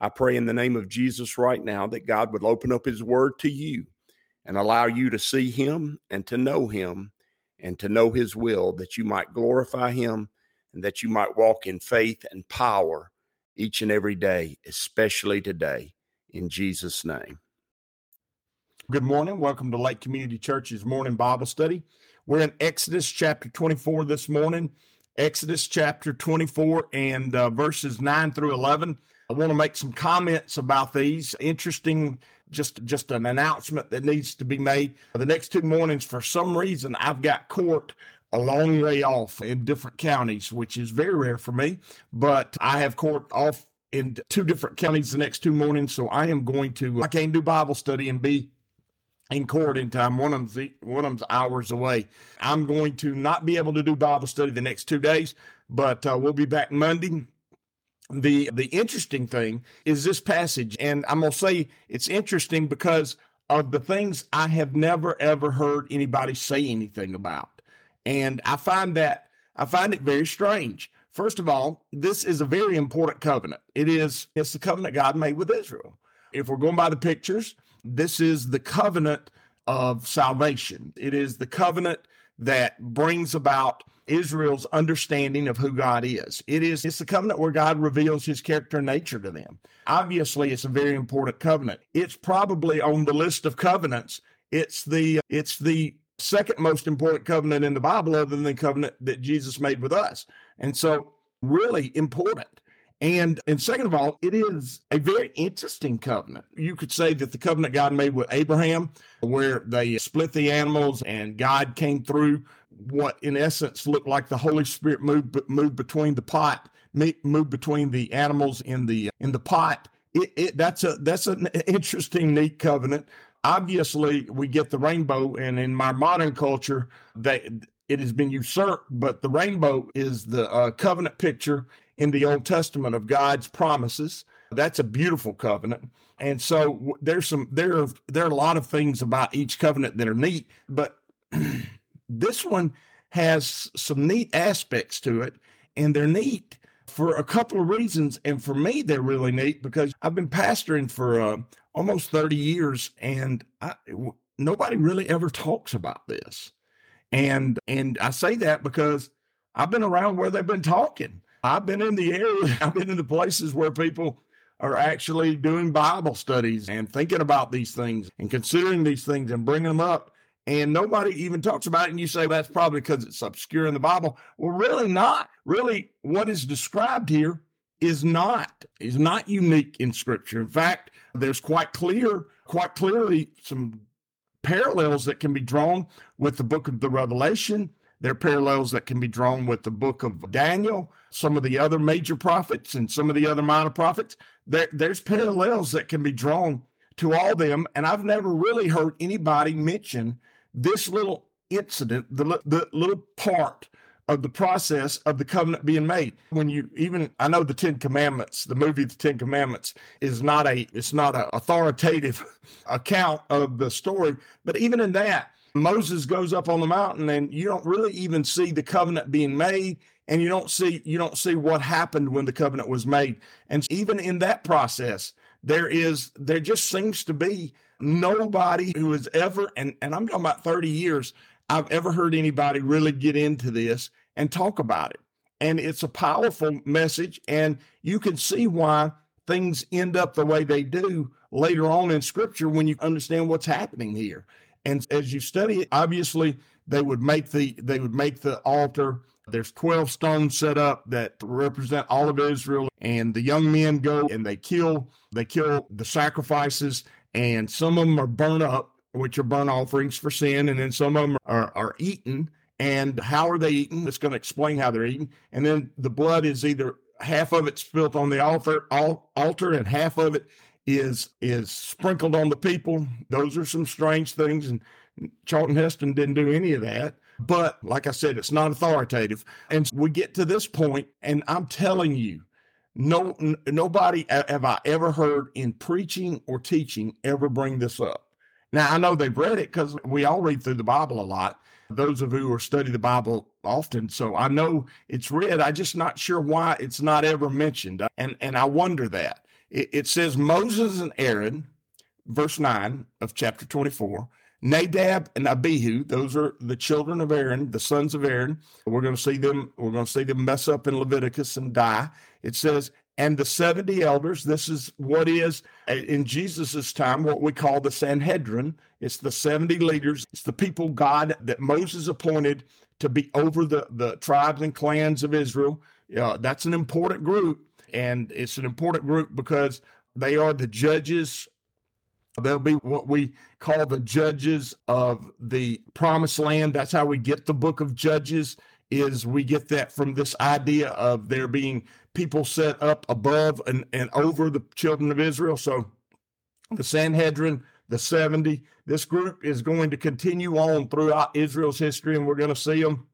I pray in the name of Jesus right now that God would open up his word to you and allow you to see him and to know him and to know his will, that you might glorify him and that you might walk in faith and power each and every day, especially today, in Jesus' name. Good morning. Welcome to Lake Community Church's morning Bible study. We're in Exodus chapter 24 this morning. Exodus chapter 24 and uh, verses 9 through 11. I want to make some comments about these. Interesting, just just an announcement that needs to be made. The next two mornings, for some reason, I've got court a long way off in different counties, which is very rare for me. But I have court off in two different counties the next two mornings, so I am going to. I can't do Bible study and be in court in time. One of them's one of them's hours away. I'm going to not be able to do Bible study the next two days, but uh, we'll be back Monday the the interesting thing is this passage and i'm going to say it's interesting because of the things i have never ever heard anybody say anything about. And i find that i find it very strange. First of all this is a very important covenant. It is it's the covenant god made with israel. If we're going by the pictures this is the covenant of salvation. It is the covenant that brings about Israel's understanding of who God is. It is it's the covenant where God reveals his character and nature to them. Obviously, it's a very important covenant. It's probably on the list of covenants. It's the it's the second most important covenant in the Bible other than the covenant that Jesus made with us. And so really important. And and second of all, it is a very interesting covenant. You could say that the covenant God made with Abraham, where they split the animals and God came through what in essence looked like the Holy Spirit moved moved between the pot, moved between the animals in the in the pot. It, it that's a that's an interesting, neat covenant. Obviously, we get the rainbow, and in my modern culture, that it has been usurped. But the rainbow is the uh, covenant picture in the Old Testament of God's promises. That's a beautiful covenant. And so there's some there are there are a lot of things about each covenant that are neat, but this one has some neat aspects to it, and they're neat for a couple of reasons. And for me, they're really neat because I've been pastoring for uh, almost 30 years, and I, nobody really ever talks about this. And and I say that because I've been around where they've been talking. I've been in the area. I've been in the places where people are actually doing Bible studies and thinking about these things and considering these things and bringing them up and nobody even talks about it. And you say well, that's probably because it's obscure in the Bible. Well, really not. Really, what is described here is not is not unique in Scripture. In fact, there's quite clear, quite clearly some parallels that can be drawn with the book of the Revelation. There are parallels that can be drawn with the book of Daniel, some of the other major prophets, and some of the other minor prophets. There, there's parallels that can be drawn to all them. And I've never really heard anybody mention this little incident, the, the little part of the process of the covenant being made. When you even, I know the Ten Commandments, the movie The Ten Commandments is not a, it's not an authoritative account of the story, but even in that, Moses goes up on the mountain and you don't really even see the covenant being made and you don't see you don't see what happened when the covenant was made and even in that process there is there just seems to be nobody who has ever, and, and I'm talking about 30 years, I've ever heard anybody really get into this and talk about it. And it's a powerful message. And you can see why things end up the way they do later on in scripture when you understand what's happening here. And as you study it, obviously they would make the they would make the altar. There's 12 stones set up that represent all of Israel. And the young men go and they kill, they kill the sacrifices and some of them are burnt up, which are burnt offerings for sin, and then some of them are, are eaten. And how are they eaten? It's going to explain how they're eaten. And then the blood is either half of it's spilt on the altar, altar, and half of it is is sprinkled on the people. Those are some strange things, and Charlton Heston didn't do any of that. But like I said, it's not authoritative. And we get to this point, and I'm telling you, no, n- nobody have I ever heard in preaching or teaching ever bring this up. Now I know they've read it because we all read through the Bible a lot. Those of you who study the Bible often, so I know it's read. I'm just not sure why it's not ever mentioned, and and I wonder that it, it says Moses and Aaron, verse nine of chapter twenty four. Nadab and Abihu, those are the children of Aaron, the sons of Aaron. We're going to see them, we're going to see them mess up in Leviticus and die. It says, and the 70 elders, this is what is uh, in Jesus's time what we call the Sanhedrin. It's the 70 leaders, it's the people God that Moses appointed to be over the, the tribes and clans of Israel. Uh, that's an important group. And it's an important group because they are the judges They'll be what we call the judges of the promised land. That's how we get the book of Judges is we get that from this idea of there being people set up above and, and over the children of Israel. So the Sanhedrin, the 70, this group is going to continue on throughout Israel's history, and we're going to see them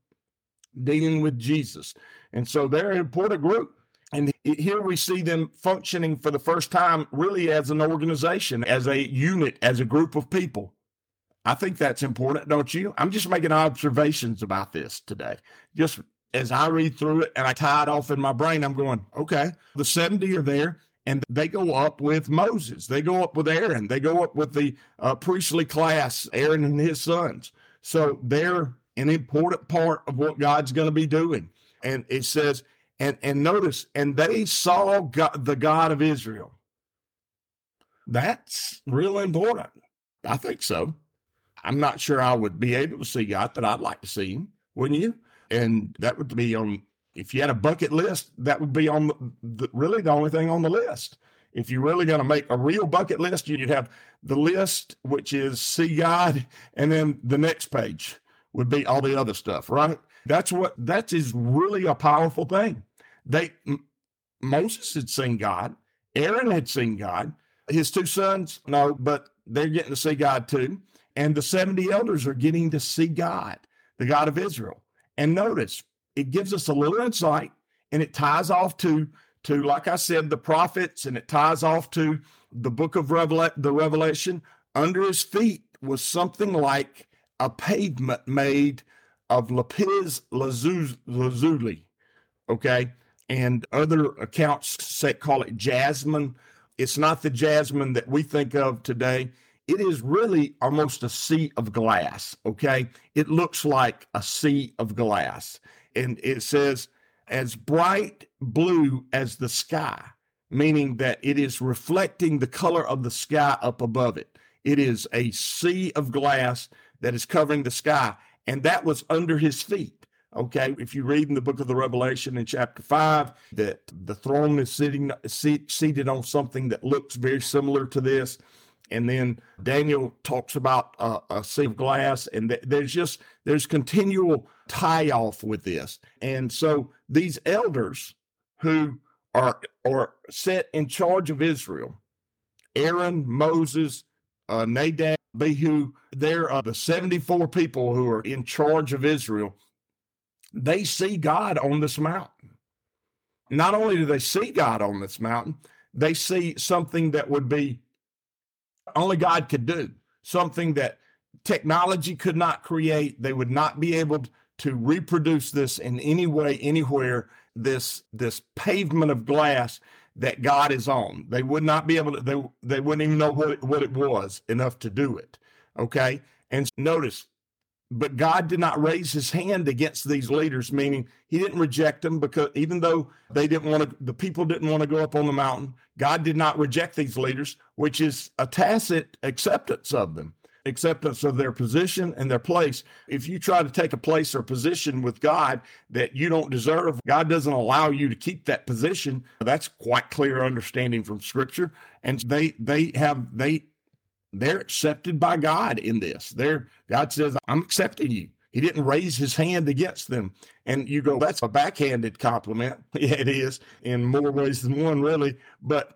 dealing with Jesus. And so they're an important group. And here we see them functioning for the first time, really as an organization, as a unit, as a group of people. I think that's important, don't you? I'm just making observations about this today. Just as I read through it and I tie it off in my brain, I'm going, okay, the 70 are there and they go up with Moses. They go up with Aaron. They go up with the uh, priestly class, Aaron and his sons. So they're an important part of what God's going to be doing. And it says, and, and notice, and they saw God, the God of Israel. That's real important. I think so. I'm not sure I would be able to see God, but I'd like to see him, wouldn't you? And that would be on, if you had a bucket list, that would be on the, the really the only thing on the list. If you're really going to make a real bucket list, you'd have the list, which is see God, and then the next page would be all the other stuff, right? That's what that is really a powerful thing. They Moses had seen God, Aaron had seen God, his two sons, no, but they're getting to see God too. And the 70 elders are getting to see God, the God of Israel. And notice it gives us a little insight and it ties off to to like I said, the prophets, and it ties off to the book of Revel- the Revelation. Under his feet was something like a pavement made of lapis lazuli. Okay. And other accounts say, call it jasmine. It's not the jasmine that we think of today. It is really almost a sea of glass. Okay. It looks like a sea of glass. And it says, as bright blue as the sky, meaning that it is reflecting the color of the sky up above it. It is a sea of glass that is covering the sky and that was under his feet. Okay, if you read in the book of the Revelation in chapter five, that the throne is sitting seated on something that looks very similar to this, and then Daniel talks about a sea of glass, and th- there's just there's continual tie off with this, and so these elders who are are set in charge of Israel, Aaron, Moses, uh, Nadab, Abihu, there are the 74 people who are in charge of Israel. They see God on this mountain. Not only do they see God on this mountain, they see something that would be only God could do, something that technology could not create. They would not be able to reproduce this in any way, anywhere. This this pavement of glass that God is on. They would not be able to, they, they wouldn't even know what it, what it was enough to do it. Okay. And notice, but God did not raise his hand against these leaders, meaning he didn't reject them because even though they didn't want to, the people didn't want to go up on the mountain, God did not reject these leaders, which is a tacit acceptance of them acceptance of their position and their place. If you try to take a place or position with God that you don't deserve, God doesn't allow you to keep that position. That's quite clear understanding from scripture. And they they have they they're accepted by God in this. They're God says, I'm accepting you. He didn't raise his hand against them. And you go, that's a backhanded compliment. Yeah, it is in more ways than one, really. But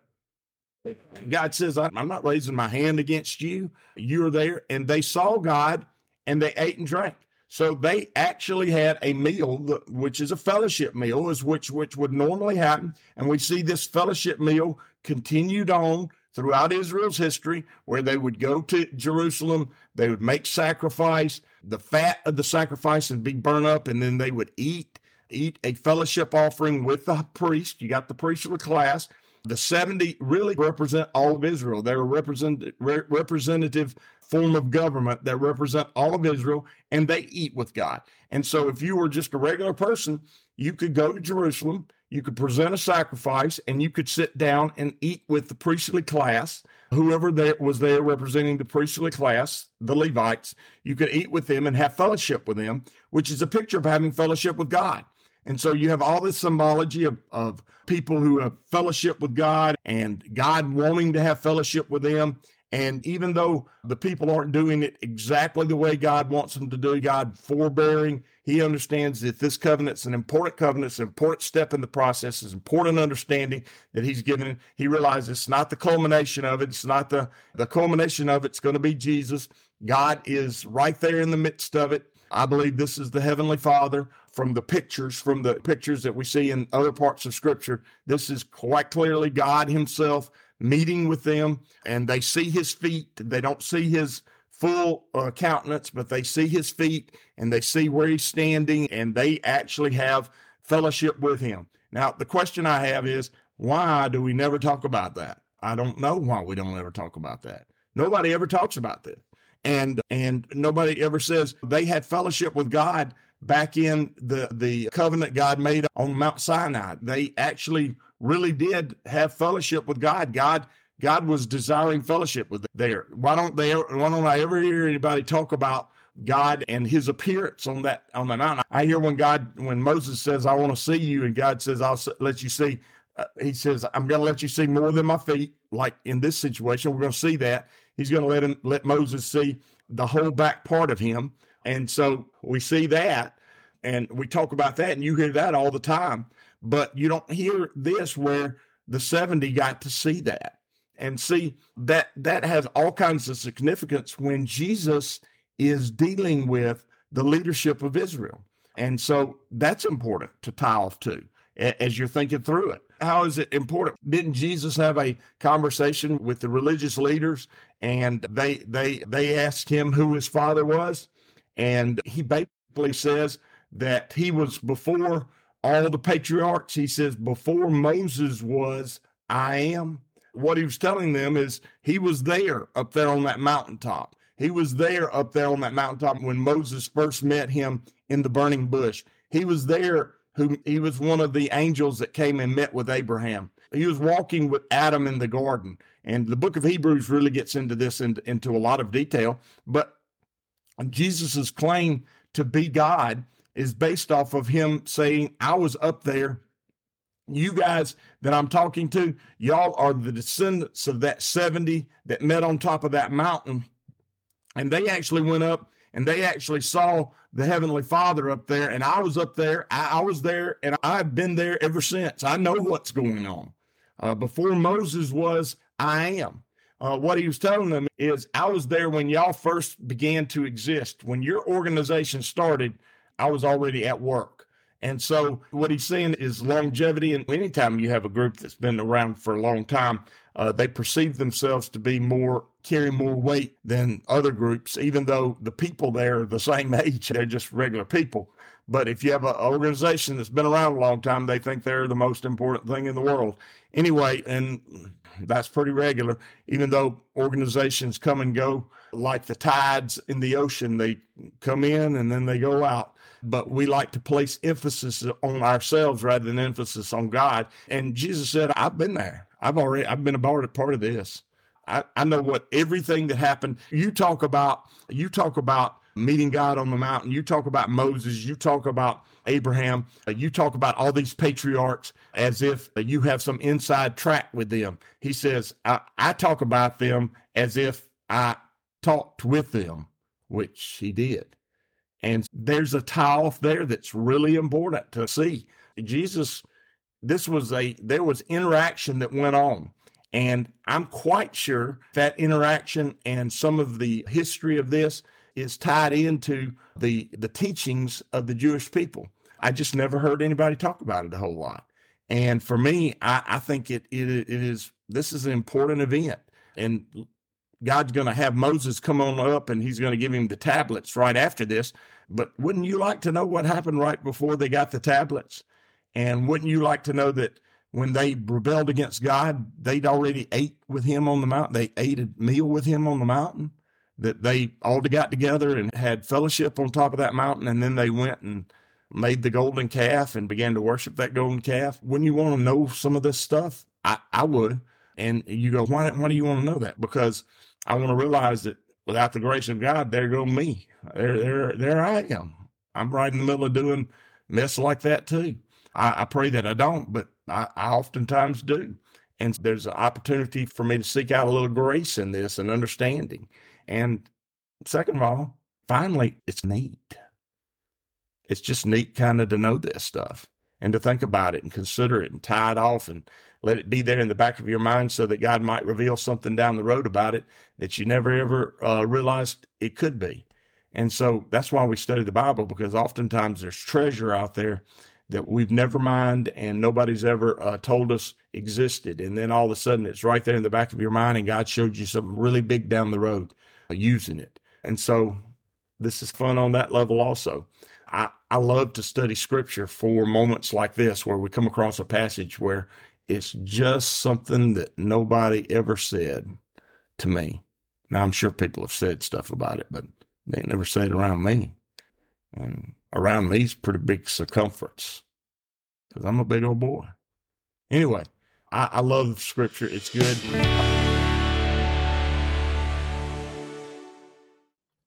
God says, I'm not raising my hand against you. You're there. And they saw God and they ate and drank. So they actually had a meal, which is a fellowship meal, is which which would normally happen. And we see this fellowship meal continued on throughout Israel's history, where they would go to Jerusalem, they would make sacrifice, the fat of the sacrifice would be burned up, and then they would eat eat a fellowship offering with the priest. You got the priestly class. The 70 really represent all of Israel. They're a represent, re- representative form of government that represent all of Israel, and they eat with God. And so, if you were just a regular person, you could go to Jerusalem, you could present a sacrifice, and you could sit down and eat with the priestly class, whoever that was there representing the priestly class, the Levites. You could eat with them and have fellowship with them, which is a picture of having fellowship with God. And so you have all this symbology of, of people who have fellowship with God and God wanting to have fellowship with them. And even though the people aren't doing it exactly the way God wants them to do, God forbearing, he understands that this covenant's an important covenant, it's an important step in the process, it's important understanding that he's given. He realizes it's not the culmination of it, it's not the, the culmination of it, it's going to be Jesus. God is right there in the midst of it. I believe this is the Heavenly Father from the pictures, from the pictures that we see in other parts of Scripture. This is quite clearly God Himself meeting with them, and they see His feet. They don't see His full uh, countenance, but they see His feet and they see where He's standing, and they actually have fellowship with Him. Now, the question I have is why do we never talk about that? I don't know why we don't ever talk about that. Nobody ever talks about this and and nobody ever says they had fellowship with God back in the the covenant God made on Mount Sinai. They actually really did have fellowship with God. God God was desiring fellowship with them there. Why don't they why don't I ever hear anybody talk about God and his appearance on that on the mountain? I hear when God when Moses says I want to see you and God says I'll let you see uh, he says I'm going to let you see more than my feet like in this situation we're going to see that He's going to let him let Moses see the whole back part of him. And so we see that and we talk about that and you hear that all the time, but you don't hear this where the 70 got to see that. And see that that has all kinds of significance when Jesus is dealing with the leadership of Israel. And so that's important to tie off to as you're thinking through it. How is it important? Didn't Jesus have a conversation with the religious leaders and they they they asked him who his father was and he basically says that he was before all the patriarchs. He says before Moses was I am. What he was telling them is he was there up there on that mountaintop. He was there up there on that mountaintop when Moses first met him in the burning bush. He was there who he was one of the angels that came and met with Abraham. He was walking with Adam in the garden. And the book of Hebrews really gets into this in, into a lot of detail. But Jesus's claim to be God is based off of him saying, I was up there. You guys that I'm talking to, y'all are the descendants of that 70 that met on top of that mountain. And they actually went up and they actually saw the Heavenly Father up there. And I was up there. I, I was there and I've been there ever since. I know what's going on. Uh, before Moses was, I am. Uh, what he was telling them is, I was there when y'all first began to exist. When your organization started, I was already at work. And so, what he's saying is longevity. And anytime you have a group that's been around for a long time, uh, they perceive themselves to be more carry more weight than other groups, even though the people there are the same age. They're just regular people. But if you have an organization that's been around a long time, they think they're the most important thing in the world. Anyway, and that's pretty regular, even though organizations come and go like the tides in the ocean. They come in and then they go out. But we like to place emphasis on ourselves rather than emphasis on God. And Jesus said, I've been there. I've already, I've been a part of, this. I, I know what everything that happened. You talk about, you talk about meeting God on the mountain. You talk about Moses. You talk about Abraham. Uh, you talk about all these patriarchs as if uh, you have some inside track with them. He says, I, I talk about them as if I talked with them, which he did. And there's a tie off there that's really important to see. Jesus, this was a, there was interaction that went on. And I'm quite sure that interaction and some of the history of this is tied into the the teachings of the Jewish people. I just never heard anybody talk about it a whole lot. And for me, I, I think it, it it is this is an important event. And God's going to have Moses come on up and he's going to give him the tablets right after this. But wouldn't you like to know what happened right before they got the tablets? And wouldn't you like to know that when they rebelled against God, they'd already ate with him on the mountain? They ate a meal with him on the mountain, that they all got together and had fellowship on top of that mountain. And then they went and made the golden calf and began to worship that golden calf. Wouldn't you want to know some of this stuff? I, I would. And you go, why, why do you want to know that? Because I want to realize that without the grace of God, there go me. There, there, there I am. I'm right in the middle of doing mess like that too. I, I pray that I don't, but I, I oftentimes do. And there's an opportunity for me to seek out a little grace in this and understanding. And second of all, finally, it's neat. It's just neat kind of to know this stuff and to think about it and consider it and tie it off and let it be there in the back of your mind so that God might reveal something down the road about it that you never ever uh, realized it could be. And so that's why we study the Bible because oftentimes there's treasure out there that we've never mined and nobody's ever uh, told us existed. And then all of a sudden it's right there in the back of your mind and God showed you something really big down the road uh, using it. And so this is fun on that level also. I, I love to study scripture for moments like this where we come across a passage where it's just something that nobody ever said to me. Now, I'm sure people have said stuff about it, but they never said it around me. And around me pretty big circumference because I'm a big old boy. Anyway, I, I love scripture. It's good.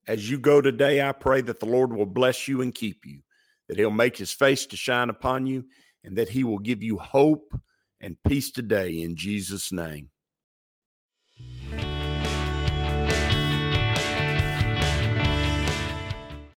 As you go today, I pray that the Lord will bless you and keep you, that he'll make his face to shine upon you, and that he will give you hope and peace today in Jesus' name.